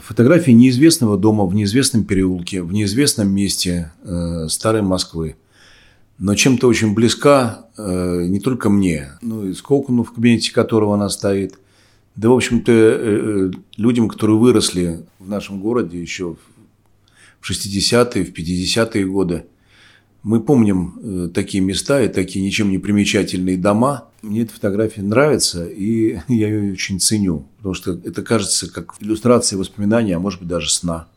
Фотографии неизвестного дома в неизвестном переулке, в неизвестном месте э, старой Москвы. Но чем-то очень близка э, не только мне, но и Сколковну, в кабинете которого она стоит. Да, в общем-то, э, э людям, которые выросли в нашем городе еще в 60-е, в 50-е годы. Мы помним э, такие места и такие ничем не примечательные дома. Мне эта фотография нравится, и я ее очень ценю, потому что это кажется как иллюстрация воспоминания, а может быть даже сна.